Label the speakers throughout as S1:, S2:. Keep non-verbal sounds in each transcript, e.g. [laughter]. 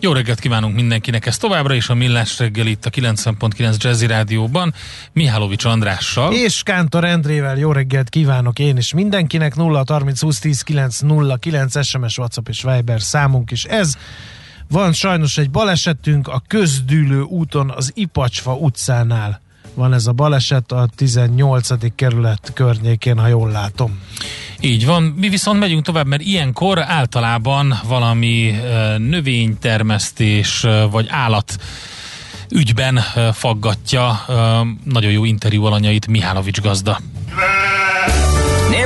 S1: Jó reggelt kívánunk mindenkinek, ez továbbra is a Millás reggel itt a 90.9 Jazzy Rádióban, Mihálovics Andrással.
S2: És Kántor Endrével jó reggelt kívánok én is mindenkinek, 0 30 20 10 9 0 9 SMS, WhatsApp és Viber számunk is ez. Van sajnos egy balesetünk a közdűlő úton az Ipacsfa utcánál. Van ez a baleset a 18. kerület környékén, ha jól látom.
S1: Így van, mi viszont megyünk tovább, mert ilyenkor általában valami növénytermesztés vagy állat ügyben faggatja nagyon jó interjú alanyait Mihálovics gazda.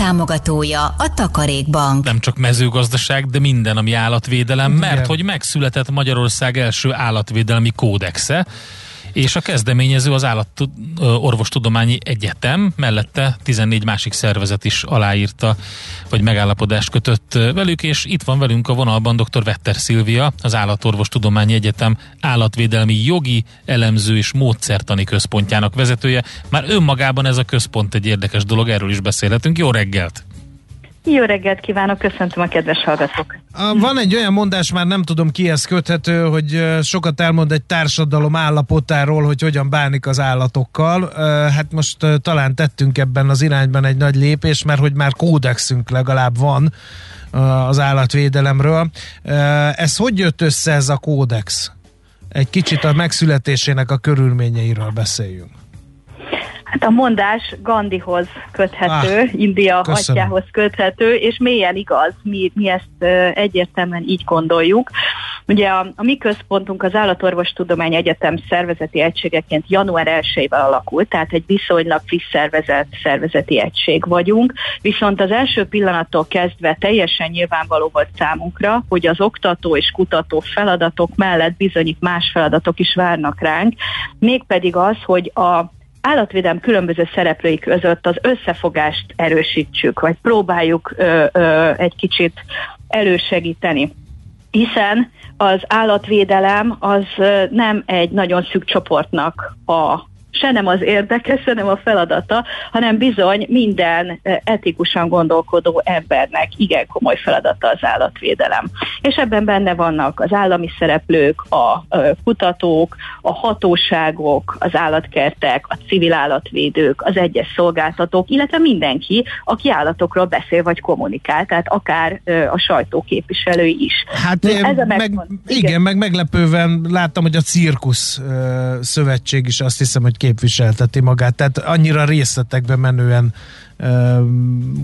S3: támogatója a Takarékbank.
S1: Nem csak mezőgazdaság, de minden, ami állatvédelem, mert hogy megszületett Magyarország első állatvédelmi kódexe, és a kezdeményező az Állatorvostudományi Egyetem, mellette 14 másik szervezet is aláírta, vagy megállapodást kötött velük, és itt van velünk a vonalban dr. Vetter Szilvia, az Állatorvostudományi Egyetem állatvédelmi jogi, elemző és módszertani központjának vezetője. Már önmagában ez a központ egy érdekes dolog, erről is beszélhetünk. Jó reggelt!
S4: Jó reggelt kívánok, köszöntöm a kedves hallgatók.
S2: Van egy olyan mondás, már nem tudom kihez köthető, hogy sokat elmond egy társadalom állapotáról, hogy hogyan bánik az állatokkal. Hát most talán tettünk ebben az irányban egy nagy lépés, mert hogy már kódexünk legalább van az állatvédelemről. Ez hogy jött össze ez a kódex? Egy kicsit a megszületésének a körülményeiről beszéljünk.
S4: Hát a mondás Gandhihoz köthető, ah, India köszönöm. atyához köthető, és mélyen igaz, mi, mi ezt egyértelműen így gondoljuk. Ugye a, a mi központunk az Állatorvostudomány Egyetem szervezeti egységeként január 1-ével alakult, tehát egy viszonylag friss szervezet, szervezeti egység vagyunk, viszont az első pillanattól kezdve teljesen nyilvánvaló volt számunkra, hogy az oktató és kutató feladatok mellett bizonyít más feladatok is várnak ránk, mégpedig az, hogy a állatvédelem különböző szereplői között az összefogást erősítsük, vagy próbáljuk ö, ö, egy kicsit elősegíteni. Hiszen az állatvédelem az nem egy nagyon szűk csoportnak a se nem az érdeke, se nem a feladata, hanem bizony minden etikusan gondolkodó embernek igen komoly feladata az állatvédelem. És ebben benne vannak az állami szereplők, a kutatók, a hatóságok, az állatkertek, a civil állatvédők, az egyes szolgáltatók, illetve mindenki, aki állatokról beszél vagy kommunikál, tehát akár a sajtóképviselői is.
S2: Hát ez a meg, igen. igen, meg meglepően láttam, hogy a cirkusz szövetség is azt hiszem, hogy képviselteti magát, tehát annyira részletekbe menően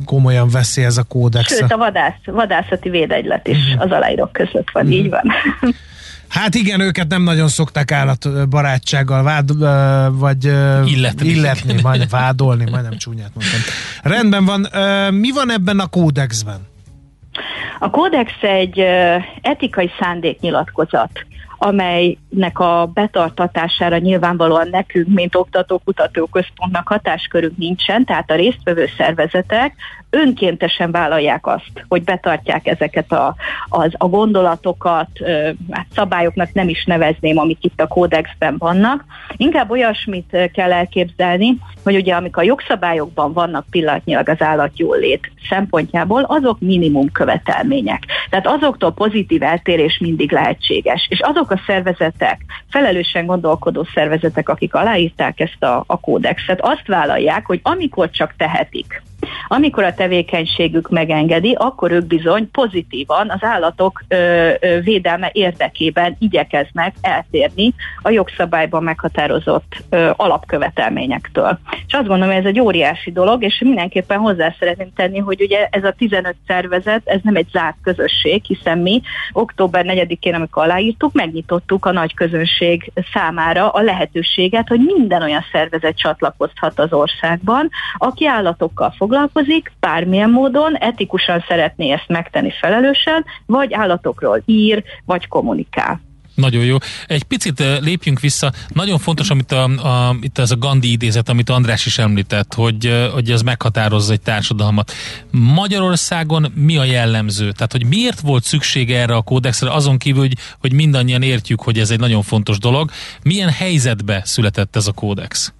S2: komolyan veszi ez a kódex.
S4: Sőt, a vadász, vadászati védegylet is uh-huh. az aláírók között van, így van.
S2: Hát igen, őket nem nagyon szokták állatbarátsággal vád, vagy
S1: illetni,
S2: illetni majd vádolni, majdnem csúnyát mondtam. Rendben van, mi van ebben a kódexben?
S4: A kódex egy etikai szándéknyilatkozat amelynek a betartatására nyilvánvalóan nekünk, mint oktató-kutatóközpontnak hatáskörünk nincsen, tehát a résztvevő szervezetek önkéntesen vállalják azt, hogy betartják ezeket a, az, a gondolatokat, hát szabályoknak nem is nevezném, amik itt a kódexben vannak. Inkább olyasmit kell elképzelni, hogy ugye amik a jogszabályokban vannak pillanatnyilag az állatjólét szempontjából, azok minimum követelmények. Tehát azoktól pozitív eltérés mindig lehetséges. És azok a szervezetek, felelősen gondolkodó szervezetek, akik aláírták ezt a, a kódexet, azt vállalják, hogy amikor csak tehetik, Amikor a tevékenységük megengedi, akkor ők bizony pozitívan az állatok ö, ö, védelme érdekében igyekeznek eltérni a jogszabályban meghatározott ö, alapkövetelményektől. És azt gondolom, hogy ez egy óriási dolog, és mindenképpen hozzá szeretném tenni, hogy ugye ez a 15 szervezet, ez nem egy zárt közösség, hiszen mi október 4-én, amikor aláírtuk, megnyitottuk a nagy közönség számára a lehetőséget, hogy minden olyan szervezet csatlakozhat az országban, aki állatokkal foglalkozik, bármilyen módon, etikusan szeretné ezt megtenni felelősen, vagy állatokról ír, vagy kommunikál.
S1: Nagyon jó. Egy picit eh, lépjünk vissza. Nagyon fontos, amit a, a, itt ez a Gandhi idézet, amit András is említett, hogy, eh, hogy ez meghatározza egy társadalmat. Magyarországon mi a jellemző? Tehát, hogy miért volt szükség erre a kódexre, azon kívül, hogy, hogy mindannyian értjük, hogy ez egy nagyon fontos dolog. Milyen helyzetbe született ez a kódex?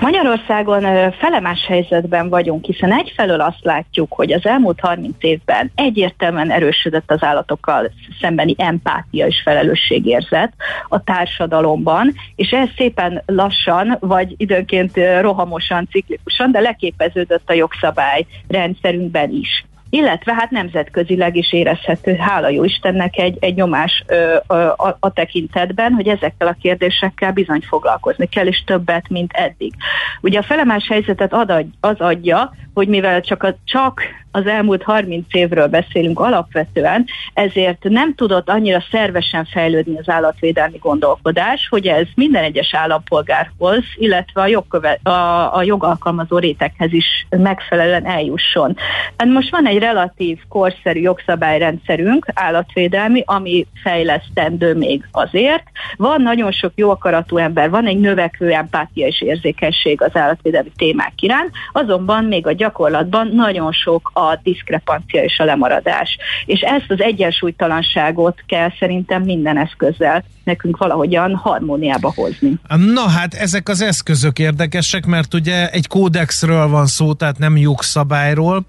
S4: Magyarországon felemás helyzetben vagyunk, hiszen egyfelől azt látjuk, hogy az elmúlt 30 évben egyértelműen erősödött az állatokkal szembeni empátia és felelősségérzet a társadalomban, és ez szépen lassan, vagy időnként rohamosan, ciklikusan, de leképeződött a jogszabály rendszerünkben is illetve hát nemzetközileg is érezhető, hála jó Istennek egy, egy nyomás ö, ö, a, a tekintetben, hogy ezekkel a kérdésekkel bizony foglalkozni kell, és többet, mint eddig. Ugye a felemás helyzetet ad, az adja, hogy mivel csak, a, csak az elmúlt 30 évről beszélünk alapvetően, ezért nem tudott annyira szervesen fejlődni az állatvédelmi gondolkodás, hogy ez minden egyes állampolgárhoz, illetve a, jogköve, a, a jogalkalmazó réteghez is megfelelően eljusson. Hát most van egy relatív korszerű jogszabályrendszerünk, állatvédelmi, ami fejlesztendő még azért. Van nagyon sok jó akaratú ember, van egy növekvő empátia és érzékenység az állatvédelmi témák iránt, azonban még a gyakorlatban nagyon sok a diszkrepancia és a lemaradás. És ezt az egyensúlytalanságot kell szerintem minden eszközzel nekünk valahogyan harmóniába hozni.
S2: Na hát ezek az eszközök érdekesek, mert ugye egy kódexről van szó, tehát nem jogszabályról,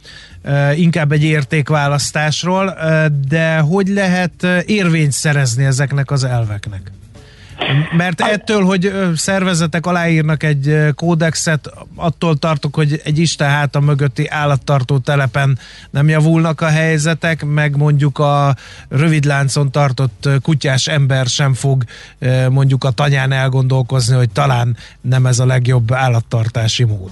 S2: inkább egy értékválasztásról, de hogy lehet érvényt szerezni ezeknek az elveknek? Mert ettől, hogy szervezetek aláírnak egy kódexet, attól tartok, hogy egy Isten háta mögötti állattartó telepen nem javulnak a helyzetek, meg mondjuk a rövidláncon tartott kutyás ember sem fog mondjuk a tanyán elgondolkozni, hogy talán nem ez a legjobb állattartási mód.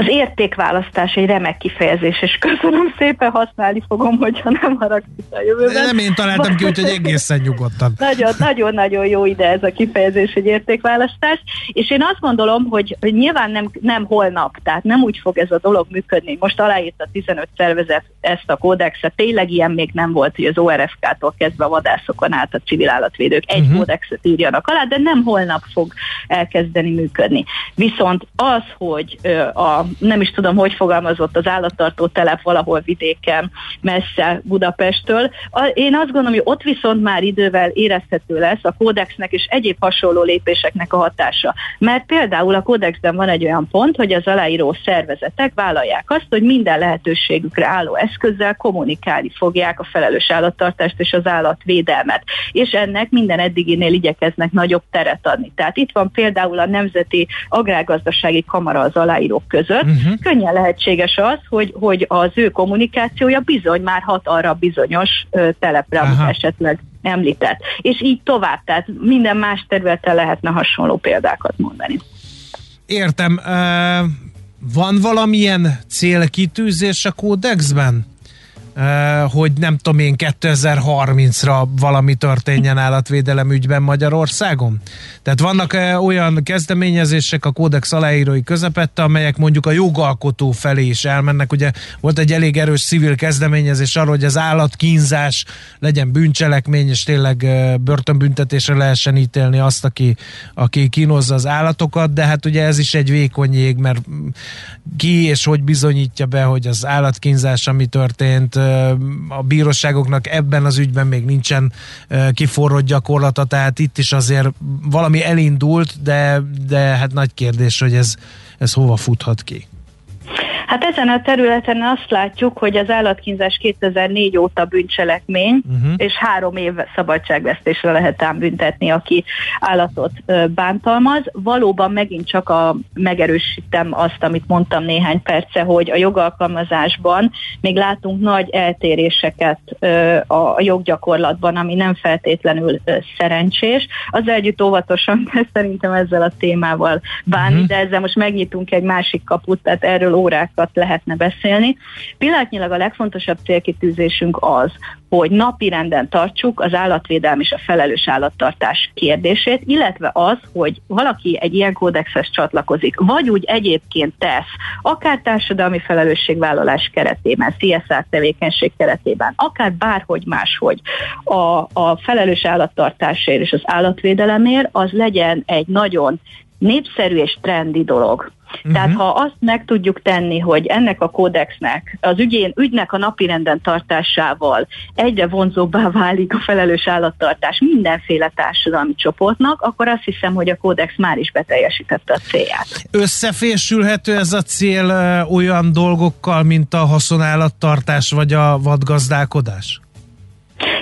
S4: Az értékválasztás egy remek kifejezés, és köszönöm szépen, használni fogom, hogyha nem haragszik a jövőben.
S2: Nem én találtam ki, úgyhogy egészen nyugodtan.
S4: Nagyon-nagyon jó ide ez a kifejezés, egy értékválasztás, és én azt gondolom, hogy, hogy nyilván nem, nem holnap, tehát nem úgy fog ez a dolog működni. Most aláírt a 15 szervezet ezt a kódexet, tényleg ilyen még nem volt, hogy az ORFK-tól kezdve a vadászokon át a civil állatvédők egy uh-huh. kódexet írjanak alá, de nem holnap fog elkezdeni működni. Viszont az, hogy a nem is tudom, hogy fogalmazott az állattartó telep valahol vidéken, messze Budapesttől. Én azt gondolom, hogy ott viszont már idővel érezhető lesz a kódexnek és egyéb hasonló lépéseknek a hatása. Mert például a kódexben van egy olyan pont, hogy az aláíró szervezetek vállalják azt, hogy minden lehetőségükre álló eszközzel kommunikálni fogják a felelős állattartást és az állatvédelmet. És ennek minden eddiginél igyekeznek nagyobb teret adni. Tehát itt van például a Nemzeti Agrárgazdasági Kamara az aláírók között, között, uh-huh. könnyen lehetséges az, hogy, hogy az ő kommunikációja bizony már hat arra bizonyos ö, telepre, amit esetleg említett. És így tovább, tehát minden más területen lehetne hasonló példákat mondani.
S2: Értem. Uh, van valamilyen célkitűzés a kódexben? Hogy nem tudom én 2030-ra valami történjen állatvédelem ügyben Magyarországon? Tehát vannak olyan kezdeményezések a kódex aláírói közepette, amelyek mondjuk a jogalkotó felé is elmennek. Ugye volt egy elég erős civil kezdeményezés arról, hogy az állatkínzás legyen bűncselekmény, és tényleg börtönbüntetésre lehessen ítélni azt, aki, aki kínozza az állatokat, de hát ugye ez is egy vékony jég, mert ki és hogy bizonyítja be, hogy az állatkínzás, ami történt, a bíróságoknak ebben az ügyben még nincsen kiforrott gyakorlata, tehát itt is azért valami elindult, de, de hát nagy kérdés, hogy ez, ez hova futhat ki.
S4: Hát ezen a területen azt látjuk, hogy az állatkínzás 2004 óta bűncselekmény, uh-huh. és három év szabadságvesztésre lehet ám büntetni, aki állatot bántalmaz. Valóban megint csak a, megerősítem azt, amit mondtam néhány perce, hogy a jogalkalmazásban még látunk nagy eltéréseket a joggyakorlatban, ami nem feltétlenül szerencsés. Az együtt óvatosan [laughs] kell szerintem ezzel a témával bánni, uh-huh. de ezzel most megnyitunk egy másik kaput, tehát erről órákat lehetne beszélni. Pillanatnyilag a legfontosabb célkitűzésünk az, hogy napirenden tartsuk az állatvédelem és a felelős állattartás kérdését, illetve az, hogy valaki egy ilyen kódexhez csatlakozik, vagy úgy egyébként tesz, akár társadalmi felelősségvállalás keretében, CSR tevékenység keretében, akár bárhogy máshogy a, a felelős állattartásért és az állatvédelemért, az legyen egy nagyon népszerű és trendi dolog. Uh-huh. Tehát ha azt meg tudjuk tenni, hogy ennek a kódexnek, az ügyén, ügynek a napirenden tartásával egyre vonzóbbá válik a felelős állattartás mindenféle társadalmi csoportnak, akkor azt hiszem, hogy a kódex már is beteljesítette a célját.
S2: Összefésülhető ez a cél olyan dolgokkal, mint a haszonállattartás vagy a vadgazdálkodás?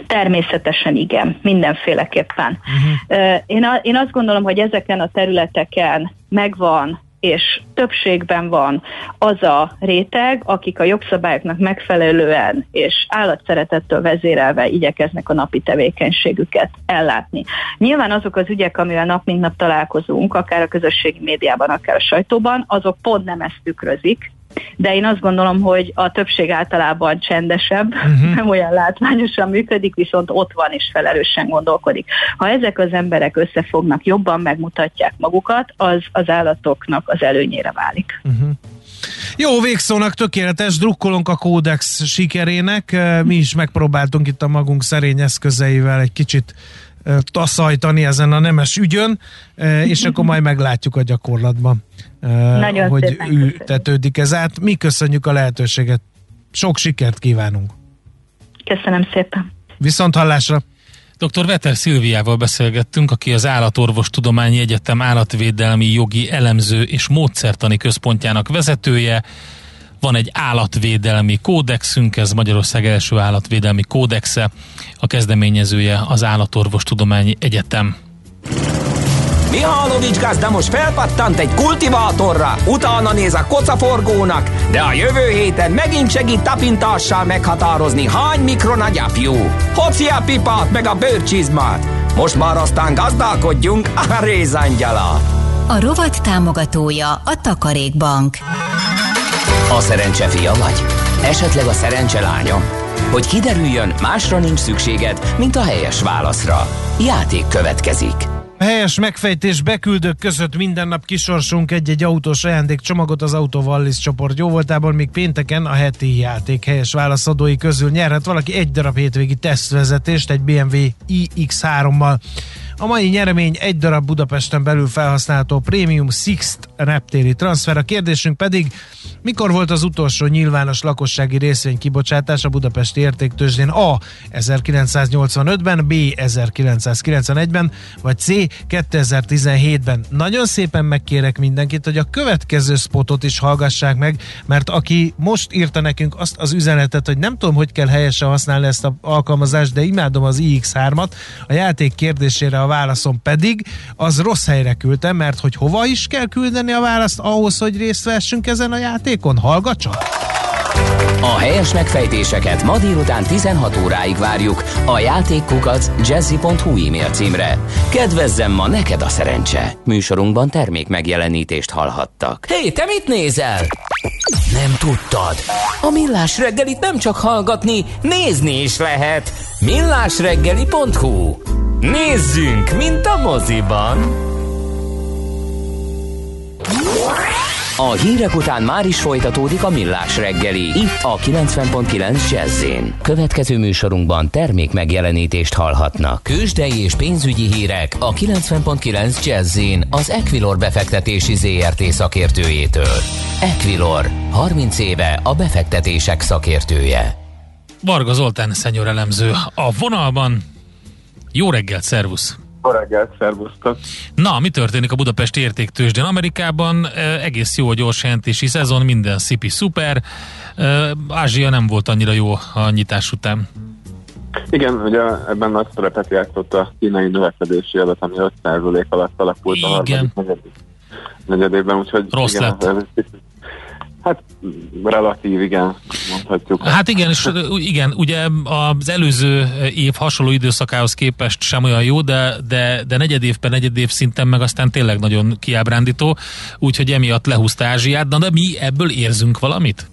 S4: Természetesen igen, mindenféleképpen. Uh-huh. Én, a, én azt gondolom, hogy ezeken a területeken megvan és többségben van az a réteg, akik a jogszabályoknak megfelelően és állatszeretettől vezérelve igyekeznek a napi tevékenységüket ellátni. Nyilván azok az ügyek, amivel nap mint nap találkozunk, akár a közösségi médiában, akár a sajtóban, azok pont nem ezt tükrözik, de én azt gondolom, hogy a többség általában csendesebb, uh-huh. nem olyan látványosan működik, viszont ott van és felelősen gondolkodik. Ha ezek az emberek összefognak, jobban megmutatják magukat, az az állatoknak az előnyére válik. Uh-huh.
S2: Jó, végszónak tökéletes, drukkolunk a kódex sikerének. Mi is megpróbáltunk itt a magunk szerény eszközeivel egy kicsit taszajtani ezen a nemes ügyön, és akkor majd meglátjuk a gyakorlatban,
S4: Nagyon
S2: hogy ültetődik ez át. Mi köszönjük a lehetőséget. Sok sikert kívánunk.
S4: Köszönöm szépen.
S2: Viszont hallásra.
S1: Dr. Veter Szilviával beszélgettünk, aki az Állatorvostudományi Egyetem állatvédelmi jogi elemző és módszertani központjának vezetője. Van egy állatvédelmi kódexünk, ez Magyarország első állatvédelmi kódexe, a kezdeményezője az Állatorvostudományi Egyetem.
S5: Mihálovics gazda most felpattant egy kultivátorra, utána néz a kocaforgónak, de a jövő héten megint segít tapintással meghatározni, hány mikron a gyapjú. Hoci a pipát meg a bőrcsizmát. Most már aztán gazdálkodjunk a rézangyala.
S3: A rovat támogatója a Takarékbank.
S5: A szerencse fia vagy? Esetleg a szerencse lánya? Hogy kiderüljön, másra nincs szükséged, mint a helyes válaszra. Játék következik.
S2: Helyes megfejtés beküldők között minden nap kisorsunk egy-egy autós ajándékcsomagot az Auto Wallis csoport jó voltában, még pénteken a heti játék helyes válaszadói közül nyerhet valaki egy darab hétvégi tesztvezetést egy BMW iX3-mal. A mai nyeremény egy darab Budapesten belül felhasználható Premium Sixt reptéri transfer. A kérdésünk pedig, mikor volt az utolsó nyilvános lakossági részvény kibocsátás a budapesti értéktőzsdén? A. 1985-ben, B. 1991-ben, vagy C. 2017-ben. Nagyon szépen megkérek mindenkit, hogy a következő spotot is hallgassák meg, mert aki most írta nekünk azt az üzenetet, hogy nem tudom, hogy kell helyesen használni ezt a alkalmazást, de imádom az iX3-at, a játék kérdésére a válaszom pedig, az rossz helyre küldtem, mert hogy hova is kell küldeni a választ ahhoz, hogy részt vessünk ezen a játékon? Hallgatsa!
S5: A helyes megfejtéseket ma délután 16 óráig várjuk a játékkukac jazzy.hu e-mail címre. Kedvezzem ma neked a szerencse! Műsorunkban termék megjelenítést hallhattak. Hé, hey, te mit nézel? Nem tudtad? A Millás reggelit nem csak hallgatni, nézni is lehet. millásreggeli.hu Nézzünk, mint a moziban! A hírek után már is folytatódik a millás reggeli. Itt a 90.9 jazz Következő műsorunkban termék megjelenítést hallhatnak. Kősdei és pénzügyi hírek a 90.9 jazz az Equilor befektetési ZRT szakértőjétől. Equilor, 30 éve a befektetések szakértője.
S1: Varga Zoltán szenyor elemző a vonalban. Jó reggelt, szervusz!
S6: Jó reggelt, szervusztok!
S1: Na, mi történik a Budapesti értéktősdén? Amerikában egész jó a gyors jelentési szezon, minden szipi szuper. Ázsia nem volt annyira jó a nyitás után.
S6: Igen, ugye ebben nagy szerepet játszott a kínai növekedési adat, ami 5% alatt alakult a harmadik negyedében, úgyhogy
S1: Rossz
S6: igen,
S1: lett.
S6: Ez, ez, Hát relatív, igen, mondhatjuk.
S1: Hát igen, és igen, ugye az előző év hasonló időszakához képest sem olyan jó, de, de, de negyed év per negyed év szinten meg aztán tényleg nagyon kiábrándító, úgyhogy emiatt lehúzta Ázsiát, de, de mi ebből érzünk valamit?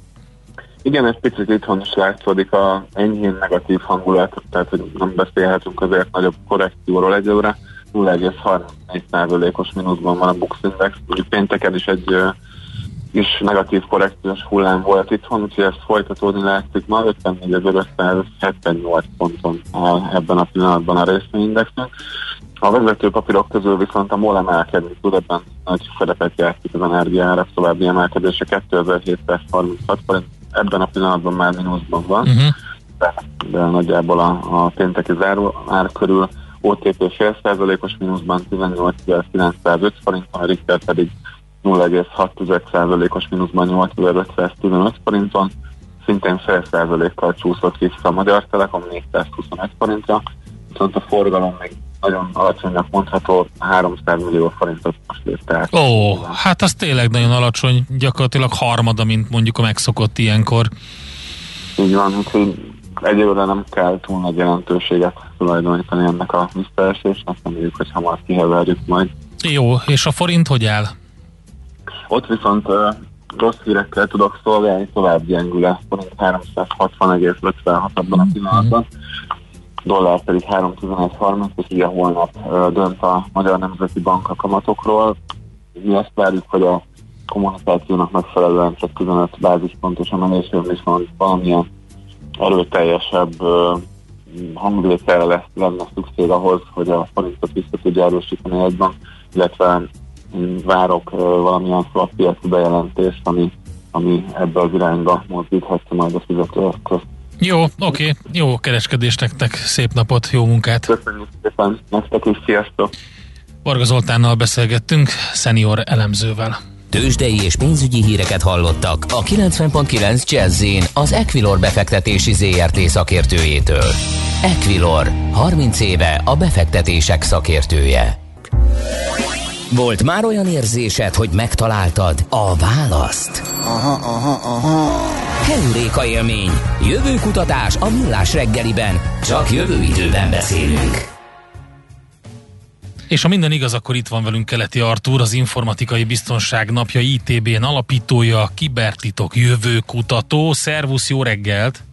S6: Igen, ez picit itthon is látszódik a enyhén negatív hangulat, tehát hogy nem beszélhetünk azért nagyobb korrekcióról egyelőre. 0,34%-os mínuszban van a Bux Index, mondjuk pénteken is egy is negatív korrekciós hullám volt itthon, úgyhogy ezt folytatódni látszik ma, 54.578 ponton áll ebben a pillanatban a részvényindexünk. A vezető papírok közül viszont a MOL emelkedni tud, ebben nagy szerepet játszik az energiára, további emelkedése 2736 forint, ebben a pillanatban már mínuszban van, uh-huh. de, de nagyjából a, a pénteki záró ár körül OTP fél százalékos mínuszban 18.905 forint, a Richter pedig 0,6%-os mínuszban 8515 forinton, szintén fél százalékkal csúszott vissza a Magyar Telekom 421 forintra, viszont a forgalom még nagyon alacsonynak mondható, 300 millió forintot most érte át.
S1: Ó, hát az tényleg nagyon alacsony, gyakorlatilag harmada, mint mondjuk a megszokott ilyenkor.
S6: Így van, úgyhogy egyelőre nem kell túl nagy jelentőséget tulajdonítani ennek a visszaesésnek, reméljük, hogy hamar kiheverjük majd.
S1: Jó, és a forint hogy áll?
S6: Ott viszont rossz hírekkel tudok szolgálni, tovább gyengül forint 360,56 abban a pillanatban. Dollár pedig 311,30, és ugye holnap dönt a Magyar Nemzeti Bank a kamatokról. Mi azt várjuk, hogy a kommunikációnak megfelelően csak 15 bázispontos emelésről viszont valamilyen erőteljesebb uh, hangvételre lesz, lenne szükség ahhoz, hogy a forintot vissza tudja erősíteni egyben, illetve várok valamilyen szlappiaci bejelentést, ami, ami ebbe az irányba mozdíthatja majd a fizetőeszközt.
S1: Jó, oké, okay. jó kereskedés nektek, szép napot, jó munkát!
S6: Köszönjük szépen, nektek is, sziasztok!
S1: Varga Zoltánnal beszélgettünk, szenior elemzővel.
S5: Tőzsdei és pénzügyi híreket hallottak a 90.9 jazz az Equilor befektetési ZRT szakértőjétől. Equilor, 30 éve a befektetések szakértője. Volt már olyan érzésed, hogy megtaláltad a választ? Aha, aha, aha. Heuréka élmény. Jövőkutatás a millás reggeliben. Csak jövő időben beszélünk.
S1: És ha minden igaz, akkor itt van velünk Keleti Artúr, az Informatikai Biztonság Napja ITB-n alapítója, kibertitok jövőkutató. Szervusz, jó reggelt!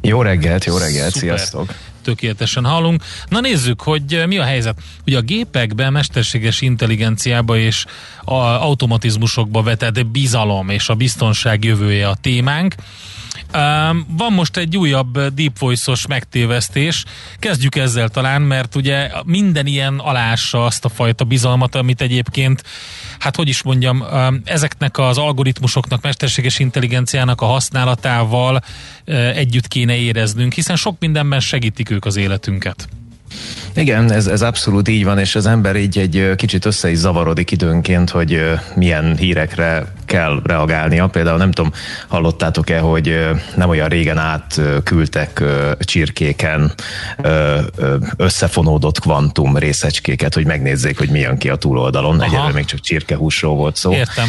S7: Jó reggelt, jó reggelt, Szuper. sziasztok!
S1: Tökéletesen hallunk. Na nézzük, hogy eh, mi a helyzet. Ugye a gépekben, mesterséges intelligenciába és a automatizmusokba vetett bizalom és a biztonság jövője a témánk. Van most egy újabb Deep Voice-os megtévesztés. Kezdjük ezzel talán, mert ugye minden ilyen alássa azt a fajta bizalmat, amit egyébként, hát hogy is mondjam, ezeknek az algoritmusoknak, mesterséges intelligenciának a használatával együtt kéne éreznünk, hiszen sok mindenben segítik ők az életünket.
S7: Igen, ez, ez abszolút így van, és az ember így egy kicsit össze is zavarodik időnként, hogy milyen hírekre kell reagálnia. Például nem tudom, hallottátok-e, hogy nem olyan régen átküldtek csirkéken összefonódott kvantum részecskéket, hogy megnézzék, hogy milyen ki a túloldalon. Egyelőre még csak csirkehúsról volt szó.
S1: Értem.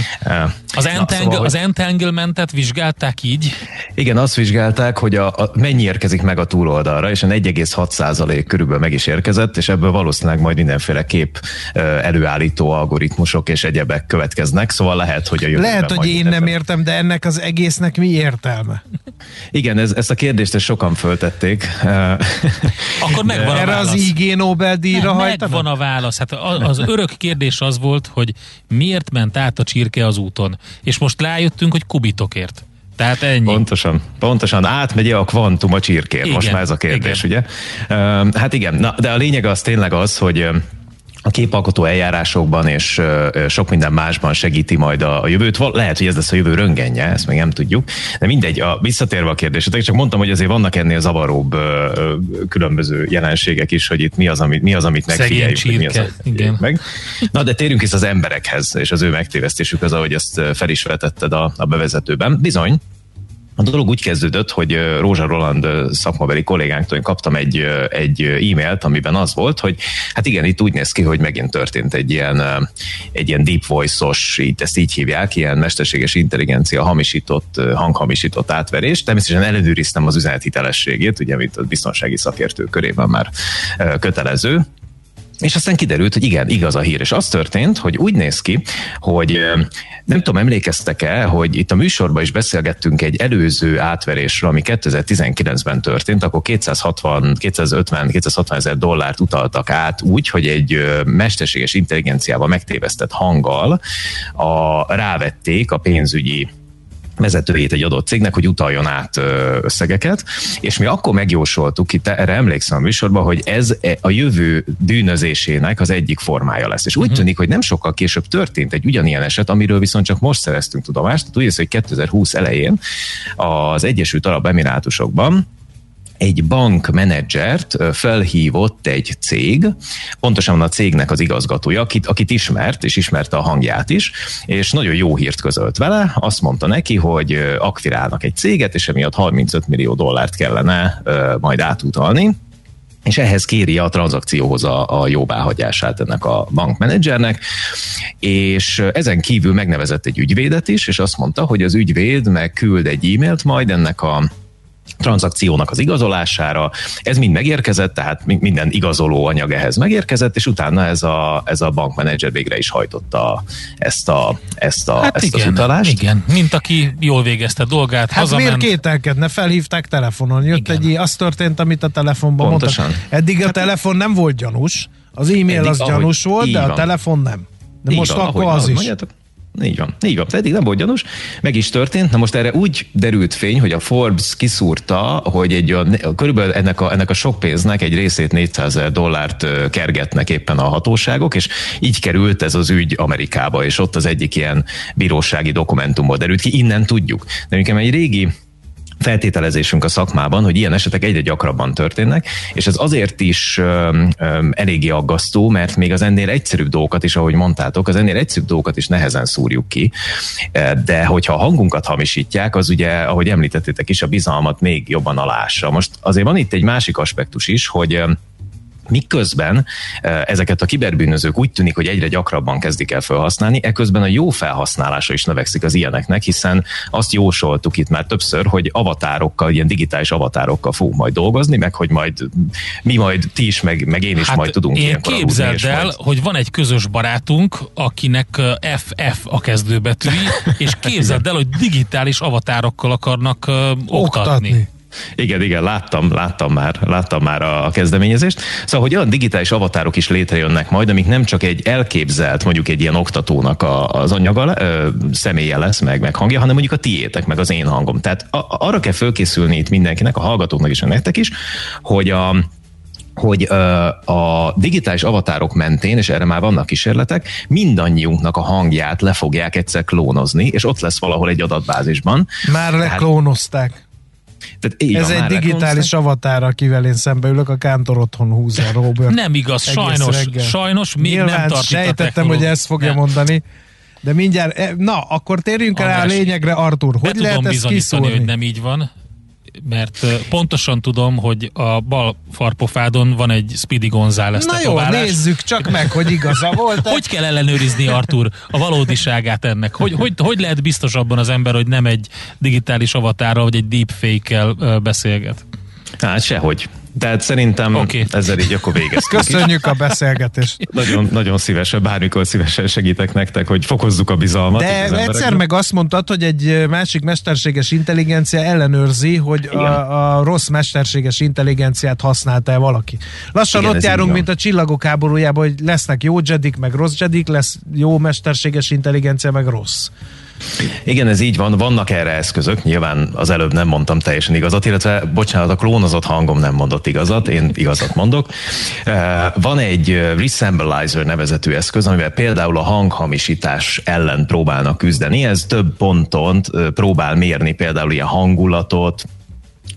S1: Az, entang- szóval, az entanglementet vizsgálták így?
S7: Igen, azt vizsgálták, hogy a, a mennyi érkezik meg a túloldalra, és a 4,6 körülbelül meg is érkezett, és ebből valószínűleg majd mindenféle kép előállító algoritmusok és egyebek következnek, szóval lehet, hogy a jövő
S2: lehet, hogy én nem értem, de ennek az egésznek mi értelme?
S7: Igen, ez, ezt a kérdést ezt sokan föltették. [laughs]
S1: Akkor megvan a
S2: Erre
S1: válasz.
S2: az IG Nobel-díjra
S1: Megvan a válasz. Hát az örök kérdés az volt, hogy miért ment át a csirke az úton. És most rájöttünk, hogy kubitokért. Tehát ennyi.
S7: Pontosan, pontosan átmegy a kvantum a csirkért. Most már ez a kérdés, igen. ugye? Hát igen, na, de a lényeg az tényleg az, hogy a képalkotó eljárásokban és sok minden másban segíti majd a jövőt. Lehet, hogy ez lesz a jövő röngenje, ezt még nem tudjuk. De mindegy, a, visszatérve a kérdésetek, csak mondtam, hogy azért vannak ennél zavaróbb különböző jelenségek is, hogy itt mi az, amit, mi az, amit megfigyeljük.
S1: mi az, igen.
S7: Meg. Na, de térjünk is az emberekhez, és az ő megtévesztésük az, ahogy ezt fel is vetetted a, a bevezetőben. Bizony, a dolog úgy kezdődött, hogy Rózsa Roland szakmabeli kollégánktól kaptam egy, egy e-mailt, amiben az volt, hogy hát igen, itt úgy néz ki, hogy megint történt egy ilyen, egy ilyen deep voice-os, így, ezt így hívják, ilyen mesterséges intelligencia hamisított, hanghamisított átverés. Természetesen ellenőriztem az üzenet hitelességét, ugye, mint a biztonsági szakértő körében már kötelező, és aztán kiderült, hogy igen, igaz a hír. És az történt, hogy úgy néz ki, hogy nem tudom, emlékeztek-e, hogy itt a műsorban is beszélgettünk egy előző átverésről, ami 2019-ben történt, akkor 260, 250, 260 ezer dollárt utaltak át úgy, hogy egy mesterséges intelligenciával megtévesztett hanggal a, rávették a pénzügyi vezetőjét egy adott cégnek, hogy utaljon át összegeket, és mi akkor megjósoltuk, itt erre emlékszem a műsorban, hogy ez e, a jövő bűnözésének az egyik formája lesz. És úgy uh-huh. tűnik, hogy nem sokkal később történt egy ugyanilyen eset, amiről viszont csak most szereztünk tudomást. Úgy hogy 2020 elején az Egyesült Arab Emirátusokban egy bankmenedzsert felhívott egy cég, pontosan a cégnek az igazgatója, akit, akit ismert, és ismerte a hangját is, és nagyon jó hírt közölt vele, azt mondta neki, hogy akvirálnak egy céget, és emiatt 35 millió dollárt kellene majd átutalni, és ehhez kéri a tranzakcióhoz a, a jóváhagyását ennek a bankmenedzsernek, és ezen kívül megnevezett egy ügyvédet is, és azt mondta, hogy az ügyvéd megküld egy e-mailt majd ennek a tranzakciónak az igazolására. Ez mind megérkezett, tehát minden igazoló anyag ehhez megérkezett, és utána ez a, ez a bankmenedzser végre is hajtotta ezt, a, ezt, a,
S1: hát
S7: ezt
S1: igen,
S7: az utalást.
S1: Igen, mint aki jól végezte dolgát,
S2: hát
S1: hazament.
S2: miért kételkedne? Felhívták telefonon, jött igen. egy, az történt, amit a telefonban Pontosan. mondtak. Eddig hát a telefon nem volt gyanús, az e-mail az gyanús volt, de a telefon nem. De most van, akkor az is. Mondjátok,
S7: így van, így van. Pedig nem volt gyanús, meg is történt. Na most erre úgy derült fény, hogy a Forbes kiszúrta, hogy egy a, körülbelül ennek a, ennek a sok pénznek egy részét 400 dollárt kergetnek éppen a hatóságok, és így került ez az ügy Amerikába, és ott az egyik ilyen bírósági dokumentumból derült ki. Innen tudjuk. De nekem egy régi feltételezésünk a szakmában, hogy ilyen esetek egyre gyakrabban történnek, és ez azért is ö, ö, eléggé aggasztó, mert még az ennél egyszerűbb dolgokat is, ahogy mondtátok, az ennél egyszerűbb dolgokat is nehezen szúrjuk ki, de hogyha a hangunkat hamisítják, az ugye, ahogy említettétek is, a bizalmat még jobban alássa. Most azért van itt egy másik aspektus is, hogy Miközben ezeket a kiberbűnözők úgy tűnik, hogy egyre gyakrabban kezdik el felhasználni, eközben a jó felhasználása is növekszik az ilyeneknek, hiszen azt jósoltuk itt már többször, hogy avatárokkal, ilyen digitális avatárokkal fogunk majd dolgozni, meg hogy majd mi majd ti is, meg, meg én is hát majd tudunk
S1: én képzeld el, majd... hogy van egy közös barátunk, akinek FF a kezdőbetűi, [laughs] és képzeld el, hogy digitális avatárokkal akarnak oktatni. oktatni.
S7: Igen, igen, láttam, láttam már, láttam már a kezdeményezést. Szóval, hogy olyan digitális avatárok is létrejönnek majd, amik nem csak egy elképzelt, mondjuk egy ilyen oktatónak a, az anyaga, ö, személye lesz, meg, meg hangja, hanem mondjuk a tiétek, meg az én hangom. Tehát a, arra kell fölkészülni itt mindenkinek, a hallgatóknak is, a nektek is, hogy a, hogy a digitális avatárok mentén, és erre már vannak kísérletek, mindannyiunknak a hangját le fogják egyszer klónozni, és ott lesz valahol egy adatbázisban.
S2: Már leklónozták. Tehát így Ez van, egy digitális avatar, akivel én szembe ülök, a Kántor otthon húzza Robert.
S1: Nem igaz, sajnos, reggel. sajnos még Nyilván nem tartik
S2: sejtettem, hogy ezt fogja nem. mondani. De mindjárt, eh, na, akkor térjünk el a lényegre, Artur. Hogy lehet ezt kiszúrni?
S1: hogy nem így van mert pontosan tudom, hogy a bal farpofádon van egy Speedy González
S2: Na jó, nézzük csak meg, hogy igaza volt. [laughs]
S1: hogy kell ellenőrizni, Artur, a valódiságát ennek? Hogy, hogy, hogy lehet biztos abban az ember, hogy nem egy digitális avatárral, vagy egy deepfake-kel beszélget?
S7: Hát sehogy. Tehát szerintem okay. ezzel így akkor végeztünk.
S2: Köszönjük a beszélgetést.
S7: nagyon, nagyon szívesen, bármikor szívesen segítek nektek, hogy fokozzuk a bizalmat.
S2: De egyszer meg azt mondtad, hogy egy másik mesterséges intelligencia ellenőrzi, hogy a, a rossz mesterséges intelligenciát használta-e valaki. Lassan Igen, ott járunk, mint a csillagok háborújában, hogy lesznek jó jedik, meg rossz jedik, lesz jó mesterséges intelligencia, meg rossz.
S7: Igen, ez így van, vannak erre eszközök, nyilván az előbb nem mondtam teljesen igazat, illetve bocsánat, a klónozott hangom nem mondott igazat, én igazat mondok. Van egy Resemblizer nevezetű eszköz, amivel például a hanghamisítás ellen próbálnak küzdeni, ez több ponton próbál mérni például ilyen hangulatot,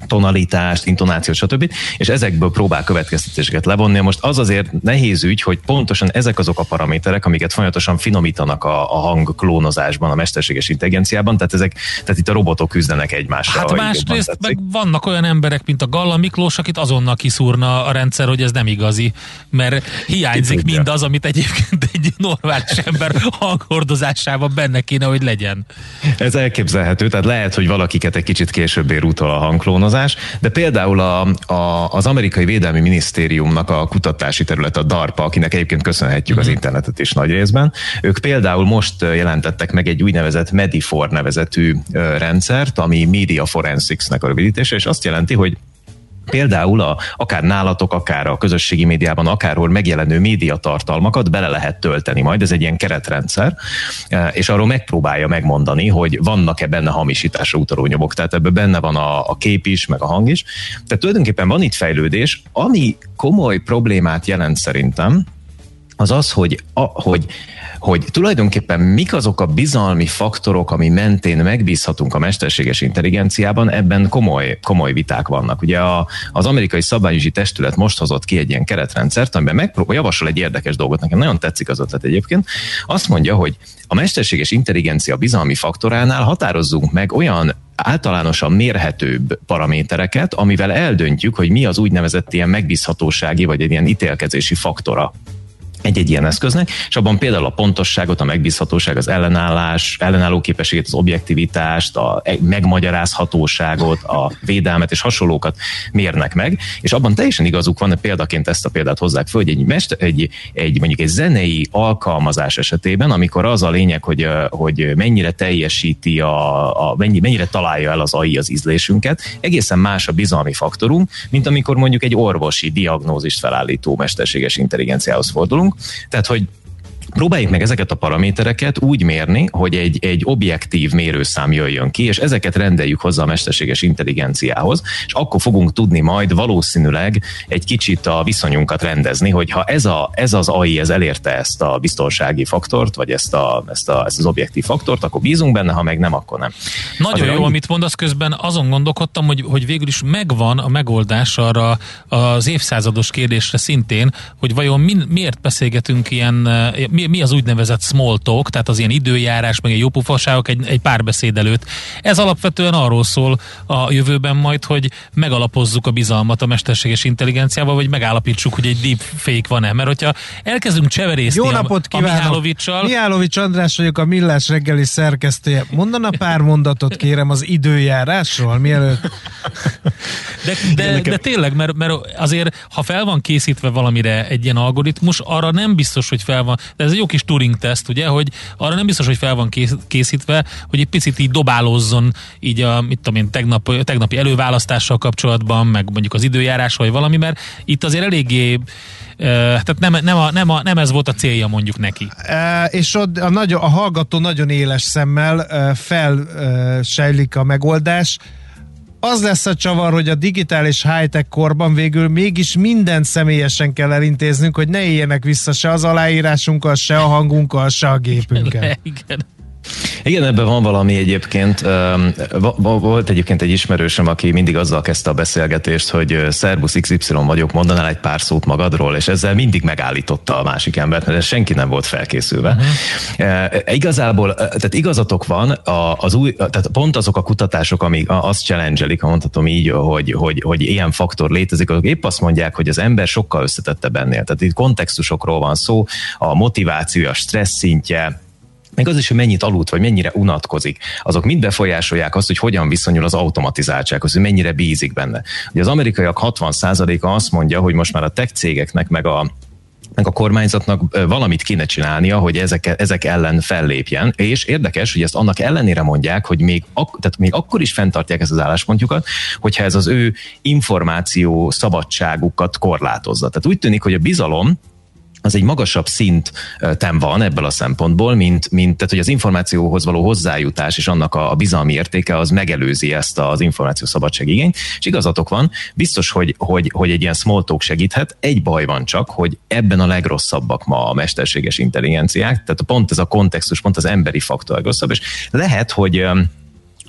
S7: tonalitást, intonációt, stb. És ezekből próbál következtetéseket levonni. Most az azért nehéz ügy, hogy pontosan ezek azok a paraméterek, amiket folyamatosan finomítanak a, a hang klónozásban, a mesterséges intelligenciában, tehát ezek, tehát itt a robotok küzdenek egymással.
S1: Hát másrészt meg vannak olyan emberek, mint a Galla Miklós, akit azonnal kiszúrna a rendszer, hogy ez nem igazi, mert hiányzik mindaz, amit egyébként egy normális ember hanghordozásában benne kéne, hogy legyen.
S7: Ez elképzelhető, tehát lehet, hogy valakiket egy kicsit később ér utol a hangklónozás, alkalmazás, de például a, a, az amerikai védelmi minisztériumnak a kutatási terület, a DARPA, akinek egyébként köszönhetjük az mhm. internetet is nagy részben, ők például most jelentettek meg egy úgynevezett Medifor nevezetű rendszert, ami Media Forensics-nek a rövidítése, és azt jelenti, hogy Például a, akár nálatok, akár a közösségi médiában, akárhol megjelenő médiatartalmakat bele lehet tölteni. Majd, ez egy ilyen keretrendszer, e, és arról megpróbálja megmondani, hogy vannak-e benne hamisításra utaló nyomok, tehát ebben benne van a, a kép is, meg a hang is. Tehát tulajdonképpen van itt fejlődés, ami komoly problémát jelent szerintem, az az, hogy, a, hogy hogy tulajdonképpen mik azok a bizalmi faktorok, ami mentén megbízhatunk a mesterséges intelligenciában, ebben komoly, komoly viták vannak. Ugye a, az amerikai szabványügyi testület most hozott ki egy ilyen keretrendszert, amiben megpróbál, javasol egy érdekes dolgot, nekem nagyon tetszik az ötlet egyébként. Azt mondja, hogy a mesterséges intelligencia bizalmi faktoránál határozzunk meg olyan általánosan mérhetőbb paramétereket, amivel eldöntjük, hogy mi az úgynevezett ilyen megbízhatósági vagy egy ilyen ítélkezési faktora egy-egy ilyen eszköznek, és abban például a pontosságot, a megbízhatóság, az ellenállás, ellenálló képességet, az objektivitást, a megmagyarázhatóságot, a védelmet és hasonlókat mérnek meg, és abban teljesen igazuk van, példaként ezt a példát hozzák föl, hogy egy, mester, egy, egy mondjuk egy zenei alkalmazás esetében, amikor az a lényeg, hogy, hogy mennyire teljesíti, a, a mennyi, mennyire találja el az AI az ízlésünket, egészen más a bizalmi faktorunk, mint amikor mondjuk egy orvosi diagnózist felállító mesterséges intelligenciához fordulunk, tehát, hogy Próbáljuk meg ezeket a paramétereket úgy mérni, hogy egy, egy objektív mérőszám jöjjön ki, és ezeket rendeljük hozzá a mesterséges intelligenciához, és akkor fogunk tudni majd valószínűleg egy kicsit a viszonyunkat rendezni, hogy ha ez, a, ez az AI ez elérte ezt a biztonsági faktort, vagy ezt, a, ezt, a, ezt az objektív faktort, akkor bízunk benne, ha meg nem, akkor nem.
S1: Nagyon Azért jó, annyi... amit mondasz közben, azon gondolkodtam, hogy, hogy végül is megvan a megoldás arra az évszázados kérdésre szintén, hogy vajon mi, miért beszélgetünk ilyen, mi mi, az úgynevezett small talk, tehát az ilyen időjárás, meg egy jópufaságok egy, egy párbeszéd előtt. Ez alapvetően arról szól a jövőben majd, hogy megalapozzuk a bizalmat a mesterséges intelligenciával, vagy megállapítsuk, hogy egy deepfake van-e. Mert hogyha elkezdünk cseverészni
S2: Jó napot
S1: a, a Mihálovicsal...
S2: Mihálovics András vagyok, a Millás reggeli szerkesztője. Mondana pár mondatot kérem az időjárásról, mielőtt...
S1: De, de, de tényleg, mert, mert azért, ha fel van készítve valamire egy ilyen algoritmus, arra nem biztos, hogy fel van. De ez egy jó kis Turing teszt, ugye, hogy arra nem biztos, hogy fel van készítve, hogy egy picit így dobálózzon így a, mit tudom én, tegnap, tegnapi előválasztással kapcsolatban, meg mondjuk az időjárás vagy valami, mert itt azért eléggé tehát nem, nem, a, nem, a, nem ez volt a célja mondjuk neki.
S2: E, és ott a, nagyon, a hallgató nagyon éles szemmel felsejlik a megoldás, az lesz a csavar, hogy a digitális high-tech korban végül mégis mindent személyesen kell elintéznünk, hogy ne éljenek vissza se az aláírásunkkal, se a hangunkkal, se a gépünkkel. [laughs]
S1: Igen.
S7: Igen, ebben van valami egyébként. Volt egyébként egy ismerősöm, aki mindig azzal kezdte a beszélgetést, hogy Szerbusz XY vagyok, mondanál egy pár szót magadról, és ezzel mindig megállította a másik embert, mert senki nem volt felkészülve. Uh-huh. Igazából, tehát igazatok van, az új, tehát pont azok a kutatások, amik azt challenge ha mondhatom így, hogy, hogy, hogy ilyen faktor létezik, azok épp azt mondják, hogy az ember sokkal összetettebb ennél. Tehát itt kontextusokról van szó, a motiváció, a stressz szintje, meg az is, hogy mennyit aludt, vagy mennyire unatkozik, azok mind befolyásolják azt, hogy hogyan viszonyul az automatizáltsághoz, hogy mennyire bízik benne. Ugye az amerikaiak 60%-a azt mondja, hogy most már a tech cégeknek meg a meg a kormányzatnak valamit kéne csinálnia, hogy ezek, ezek ellen fellépjen, és érdekes, hogy ezt annak ellenére mondják, hogy még, ak- tehát még akkor is fenntartják ezt az álláspontjukat, hogyha ez az ő információ szabadságukat korlátozza. Tehát úgy tűnik, hogy a bizalom az egy magasabb szinten van ebből a szempontból, mint, mint tehát, hogy az információhoz való hozzájutás és annak a, bizalmi értéke az megelőzi ezt az információ szabadság igényt, és igazatok van, biztos, hogy, hogy, hogy egy ilyen small talk segíthet, egy baj van csak, hogy ebben a legrosszabbak ma a mesterséges intelligenciák, tehát pont ez a kontextus, pont az emberi faktor rosszabb, és lehet, hogy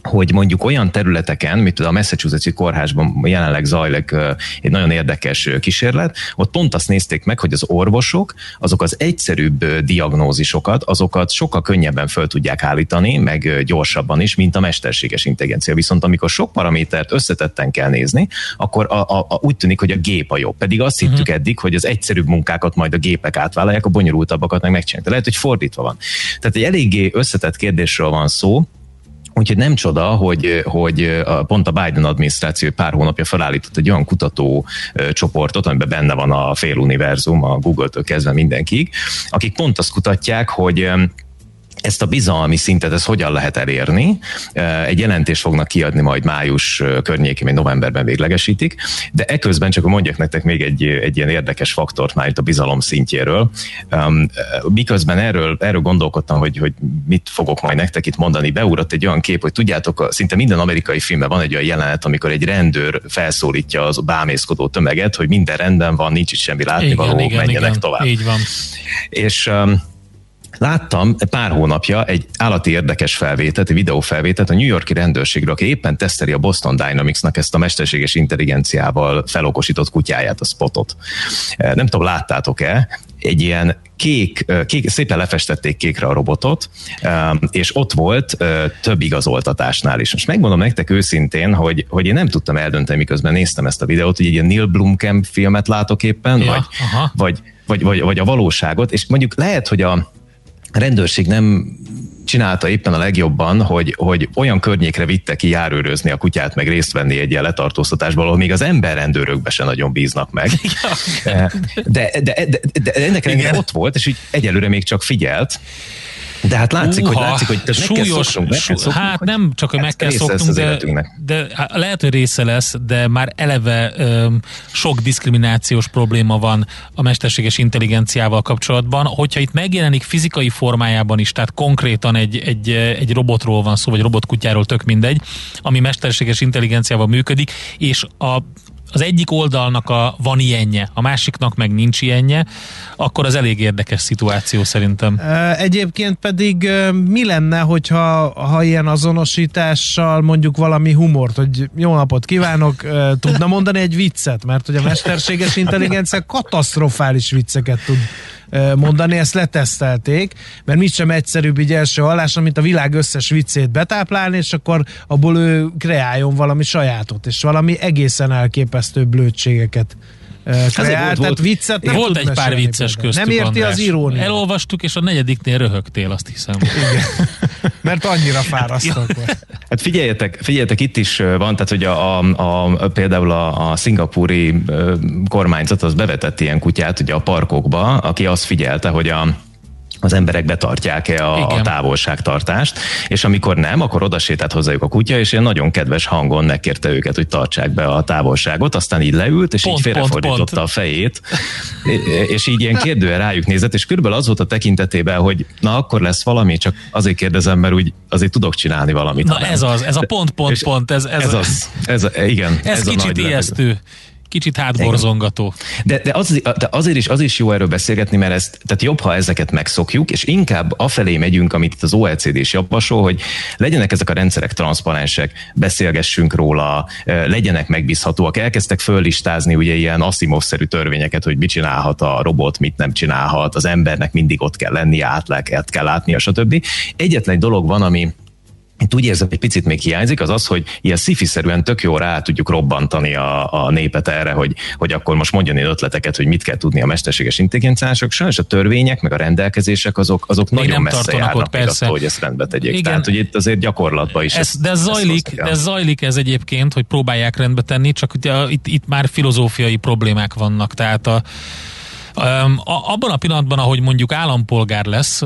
S7: hogy mondjuk olyan területeken, mint a Massachusetts-i kórházban jelenleg zajlik egy nagyon érdekes kísérlet, ott pont azt nézték meg, hogy az orvosok azok az egyszerűbb diagnózisokat, azokat sokkal könnyebben föl tudják állítani, meg gyorsabban is, mint a mesterséges intelligencia. Viszont amikor sok paramétert összetetten kell nézni, akkor a, a, a, úgy tűnik, hogy a gép a jobb. Pedig azt hittük uh-huh. eddig, hogy az egyszerűbb munkákat majd a gépek átvállalják, a bonyolultabbakat meg megcsinálják. De lehet, hogy fordítva van. Tehát egy eléggé összetett kérdésről van szó, Úgyhogy nem csoda, hogy, hogy pont a Biden adminisztráció pár hónapja felállított egy olyan kutató csoportot, amiben benne van a fél univerzum, a Google-től kezdve mindenkig, akik pont azt kutatják, hogy ezt a bizalmi szintet, ez hogyan lehet elérni? Egy jelentést fognak kiadni majd május környékén, vagy novemberben véglegesítik, de eközben csak mondjak nektek még egy, egy ilyen érdekes faktort már itt a bizalom szintjéről. Miközben erről, erről gondolkodtam, hogy, hogy mit fogok majd nektek itt mondani, beugrott egy olyan kép, hogy tudjátok, szinte minden amerikai filmben van egy olyan jelenet, amikor egy rendőr felszólítja az bámészkodó tömeget, hogy minden rendben van, nincs itt semmi látnivaló, menjenek igen, tovább.
S1: Így van.
S7: És um, Láttam pár hónapja egy állati érdekes felvételt, egy videófelvételt a New Yorki rendőrségről, aki éppen teszteli a Boston Dynamics-nak ezt a mesterséges intelligenciával felokosított kutyáját, a spotot. Eh, nem tudom, láttátok-e? Egy ilyen kék, eh, kék, szépen lefestették kékre a robotot, eh, és ott volt több igazoltatásnál is. Most megmondom nektek őszintén, hogy, hogy én nem tudtam eldönteni, miközben néztem ezt a videót, hogy egy ilyen Neil Blomkamp filmet látok éppen, ja, vagy, vagy, vagy, vagy, vagy a valóságot, és mondjuk lehet, hogy a rendőrség nem csinálta éppen a legjobban, hogy, hogy olyan környékre vitte ki járőrözni a kutyát, meg részt venni egy ilyen letartóztatásban, ahol még az emberrendőrökbe se nagyon bíznak meg. [laughs] De, de, de, de, ennek ellenére ott volt, és így egyelőre még csak figyelt, de hát látszik, Uha, hogy látszik, hogy
S1: súlyos, meg kell szoknunk, meg kell szoknunk, Hát nem csak, hogy meg kell szoknunk, de, de hát lehet, hogy része lesz, de már eleve öm, sok diszkriminációs probléma van a mesterséges intelligenciával kapcsolatban. Hogyha itt megjelenik fizikai formájában is, tehát konkrétan egy, egy, egy robotról van szó, vagy robotkutyáról, tök mindegy, ami mesterséges intelligenciával működik, és a az egyik oldalnak a van ilyenje, a másiknak meg nincs ilyenje, akkor az elég érdekes szituáció szerintem.
S2: Egyébként pedig mi lenne, hogyha ha ilyen azonosítással mondjuk valami humort, hogy jó napot kívánok, tudna mondani egy viccet, mert hogy a mesterséges [laughs] intelligencia katasztrofális vicceket tud mondani, ezt letesztelték, mert mit sem egyszerűbb így első hallásra, mint a világ összes viccét betáplálni, és akkor abból ő kreáljon valami sajátot, és valami egészen elképesztő blödségeket kreál, volt, viccet nem
S1: Volt egy pár vicces köztük,
S2: Nem érti András. az iróniát.
S1: Elolvastuk, és a negyediknél röhögtél, azt hiszem. Igen. [laughs]
S2: Mert annyira fárasztok
S7: Hát figyeljetek, figyeljetek, itt is van, tehát hogy a, a, a például a, a szingapúri kormányzat az bevetett ilyen kutyát ugye a parkokba, aki azt figyelte, hogy a az emberek betartják-e a, a távolságtartást, és amikor nem, akkor oda sétált hozzájuk a kutya, és ilyen nagyon kedves hangon megkérte őket, hogy tartsák be a távolságot, aztán így leült, és pont, így félrefordította pont, pont. a fejét, és így ilyen kérdően rájuk nézett, és körülbelül az volt a tekintetében, hogy na akkor lesz valami, csak azért kérdezem, mert úgy azért tudok csinálni valamit.
S1: Na ez az, ez a pont, pont, pont, ez, ez,
S7: ez az, ez, igen.
S1: Ez, ez kicsit ijesztő kicsit hátborzongató.
S7: De, de, az, de azért is, az is jó erről beszélgetni, mert ez, tehát jobb, ha ezeket megszokjuk, és inkább afelé megyünk, amit itt az OECD is javasol, hogy legyenek ezek a rendszerek transzparensek, beszélgessünk róla, legyenek megbízhatóak. Elkezdtek föllistázni ugye ilyen Asimov-szerű törvényeket, hogy mit csinálhat a robot, mit nem csinálhat, az embernek mindig ott kell lennie, átláket kell látnia, stb. Egyetlen egy dolog van, ami itt úgy érzem, egy picit még hiányzik, az az, hogy ilyen szifiszerűen tök jó rá tudjuk robbantani a, a népet erre, hogy, hogy akkor most mondjon én ötleteket, hogy mit kell tudni a mesterséges intelligenciások. Sajnos a törvények, meg a rendelkezések azok, azok még nagyon messze járnak ott, persze. attól, hogy ezt rendbe tegyék. Igen. Tehát, hogy itt azért gyakorlatban is.
S1: Ez, ez, de ez zajlik, de ez zajlik ez egyébként, hogy próbálják rendbe tenni, csak ugye itt, itt már filozófiai problémák vannak. Tehát a, Abban a pillanatban, ahogy mondjuk állampolgár lesz,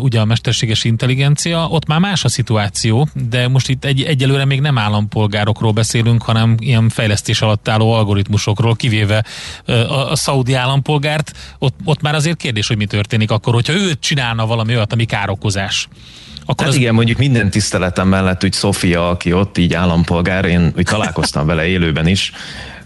S1: ugye a mesterséges intelligencia, ott már más a szituáció, de most itt egy, egyelőre még nem állampolgárokról beszélünk, hanem ilyen fejlesztés alatt álló algoritmusokról, kivéve a, a szaudi állampolgárt, ott, ott már azért kérdés, hogy mi történik akkor, hogyha ő csinálna valami olyat, ami károkozás.
S7: Akkor hát az... igen, mondjuk minden tiszteletem mellett, hogy Sofia, aki ott így állampolgár, én úgy találkoztam vele élőben is,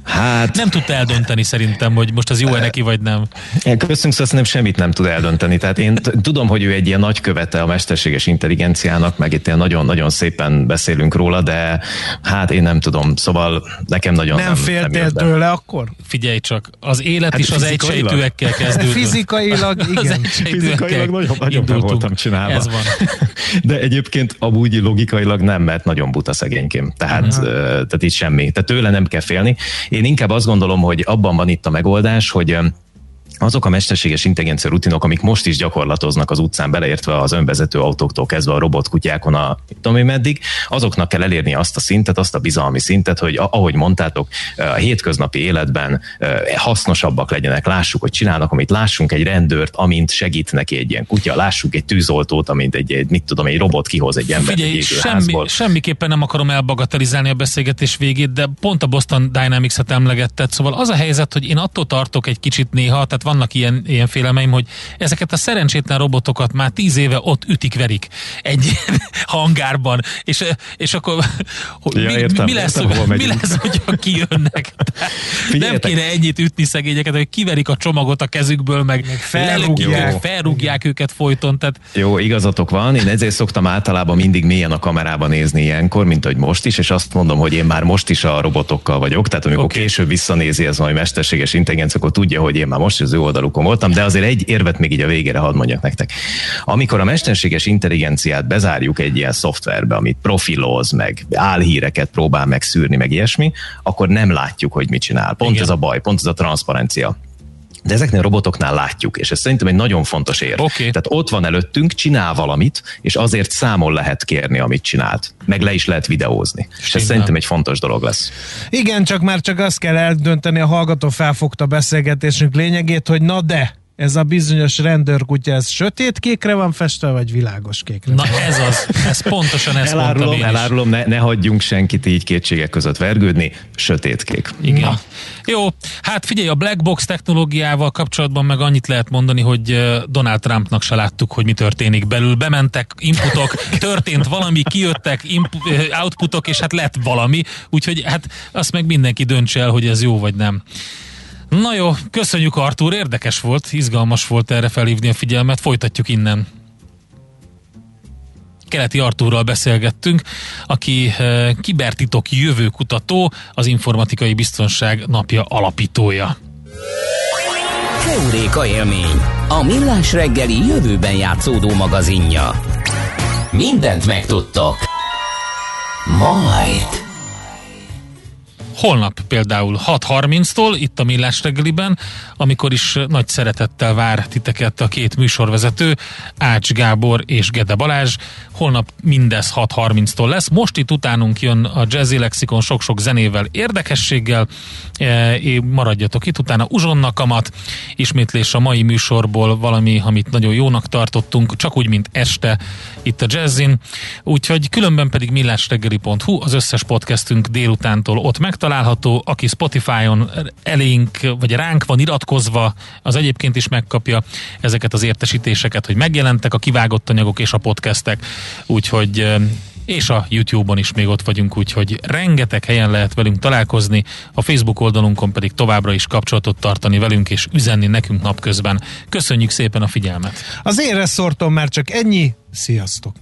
S1: Hát... Nem tudta eldönteni szerintem, hogy most az jó-e neki, vagy nem.
S7: Köszönjük, szóval nem semmit nem tud eldönteni. Tehát én tudom, hogy ő egy ilyen nagy követe a mesterséges intelligenciának, meg itt nagyon-nagyon szépen beszélünk róla, de hát én nem tudom. Szóval nekem nagyon
S2: nem, nem féltél nem tőle akkor?
S1: Figyelj csak, az élet hát is az egysejtőekkel kezdődött.
S2: Fizikailag, [laughs] igen.
S7: Fizikailag nagyon, nagyon be voltam csinálva. Ez van. [laughs] De egyébként amúgy logikailag nem, mert nagyon buta szegényként. Tehát, uh-huh. tehát itt semmi. Tehát tőle nem kell félni. Én inkább azt gondolom, hogy abban van itt a megoldás, hogy azok a mesterséges intelligencia rutinok, amik most is gyakorlatoznak az utcán, beleértve az önvezető autóktól kezdve a robotkutyákon, a tudom én meddig, azoknak kell elérni azt a szintet, azt a bizalmi szintet, hogy ahogy mondtátok, a hétköznapi életben hasznosabbak legyenek, lássuk, hogy csinálnak, amit lássunk egy rendőrt, amint segít neki egy ilyen kutya, lássuk egy tűzoltót, amint egy, egy mit tudom, egy robot kihoz egy ember Figyelj, egy
S1: semmi, semmiképpen nem akarom elbagatelizálni a beszélgetés végét, de pont a Boston Dynamics-et emlegetted, szóval az a helyzet, hogy én attól tartok egy kicsit néha, tehát vannak ilyen, ilyen félelmeim, hogy ezeket a szerencsétlen robotokat már tíz éve ott ütik, verik egy [laughs] hangárban, és, és akkor [laughs] ja, mi, értem, mi, lesz, értem, mi lesz, hogyha kijönnek? [laughs] Nem kéne ennyit ütni szegényeket, hogy kiverik a csomagot a kezükből, meg, meg felrúgják, felrúgják őket folyton. Tehát...
S7: Jó, igazatok van, én ezért szoktam általában mindig mélyen a kamerába nézni ilyenkor, mint hogy most is, és azt mondom, hogy én már most is a robotokkal vagyok, tehát amikor okay. később visszanézi ez majd mesterséges intelligencia, akkor tudja, hogy én már most az ő oldalukon voltam, de azért egy érvet még így a végére hadd mondjak nektek. Amikor a mesterséges intelligenciát bezárjuk egy ilyen szoftverbe, amit profiloz, meg álhíreket próbál megszűrni, meg ilyesmi, akkor nem látjuk, hogy mit csinál. Pont Igen. ez a baj, pont ez a transzparencia. De ezeknél a robotoknál látjuk, és ez szerintem egy nagyon fontos ér.
S1: Okay.
S7: Tehát ott van előttünk, csinál valamit, és azért számon lehet kérni, amit csinált. Meg le is lehet videózni. Simán. És ez szerintem egy fontos dolog lesz.
S2: Igen, csak már csak azt kell eldönteni, a hallgató felfogta beszélgetésünk lényegét, hogy na de, ez a bizonyos rendőrkutya, ez sötét kékre van festve, vagy világos kékre?
S1: Na ez az, ez pontosan ez
S7: elárulom, mondtam elárulom, ne, ne hagyjunk senkit így kétségek között vergődni, sötétkék.
S1: Igen. Na. Jó, hát figyelj, a black box technológiával kapcsolatban meg annyit lehet mondani, hogy Donald Trumpnak se láttuk, hogy mi történik belül. Bementek inputok, történt valami, kijöttek input, outputok, és hát lett valami, úgyhogy hát azt meg mindenki döntse el, hogy ez jó vagy nem. Na jó, köszönjük Artúr, érdekes volt, izgalmas volt erre felhívni a figyelmet, folytatjuk innen. Keleti Artúrral beszélgettünk, aki e, kibertitok jövőkutató, az informatikai biztonság napja alapítója.
S5: Keuréka élmény, a millás reggeli jövőben játszódó magazinja. Mindent megtudtok. Majd.
S1: Holnap például 6.30-tól itt a Millás reggeliben, amikor is nagy szeretettel vár titeket a két műsorvezető, Ács Gábor és Gede Balázs. Holnap mindez 6.30-tól lesz. Most itt utánunk jön a Jazzy Lexikon sok-sok zenével, érdekességgel. E, maradjatok itt, utána uzsonnakamat, ismétlés a mai műsorból valami, amit nagyon jónak tartottunk, csak úgy, mint este itt a Jazzin. Úgyhogy különben pedig millásreggeli.hu, az összes podcastünk délutántól ott megtalálható, aki Spotify-on elénk, vagy ránk van iratkozva, az egyébként is megkapja ezeket az értesítéseket, hogy megjelentek a kivágott anyagok és a podcastek, úgyhogy és a YouTube-on is még ott vagyunk, úgyhogy rengeteg helyen lehet velünk találkozni, a Facebook oldalunkon pedig továbbra is kapcsolatot tartani velünk és üzenni nekünk napközben. Köszönjük szépen a figyelmet!
S2: Az én reszortom már csak ennyi, sziasztok!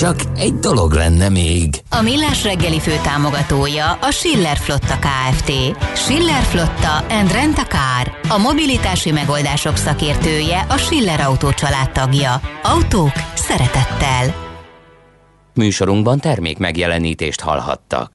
S5: Csak egy dolog lenne még.
S3: A Millás reggeli fő támogatója a Schiller Flotta KFT. Schiller Flotta and Rent a Car. A mobilitási megoldások szakértője a Schiller Autó tagja. Autók szeretettel.
S5: Műsorunkban termék megjelenítést hallhattak.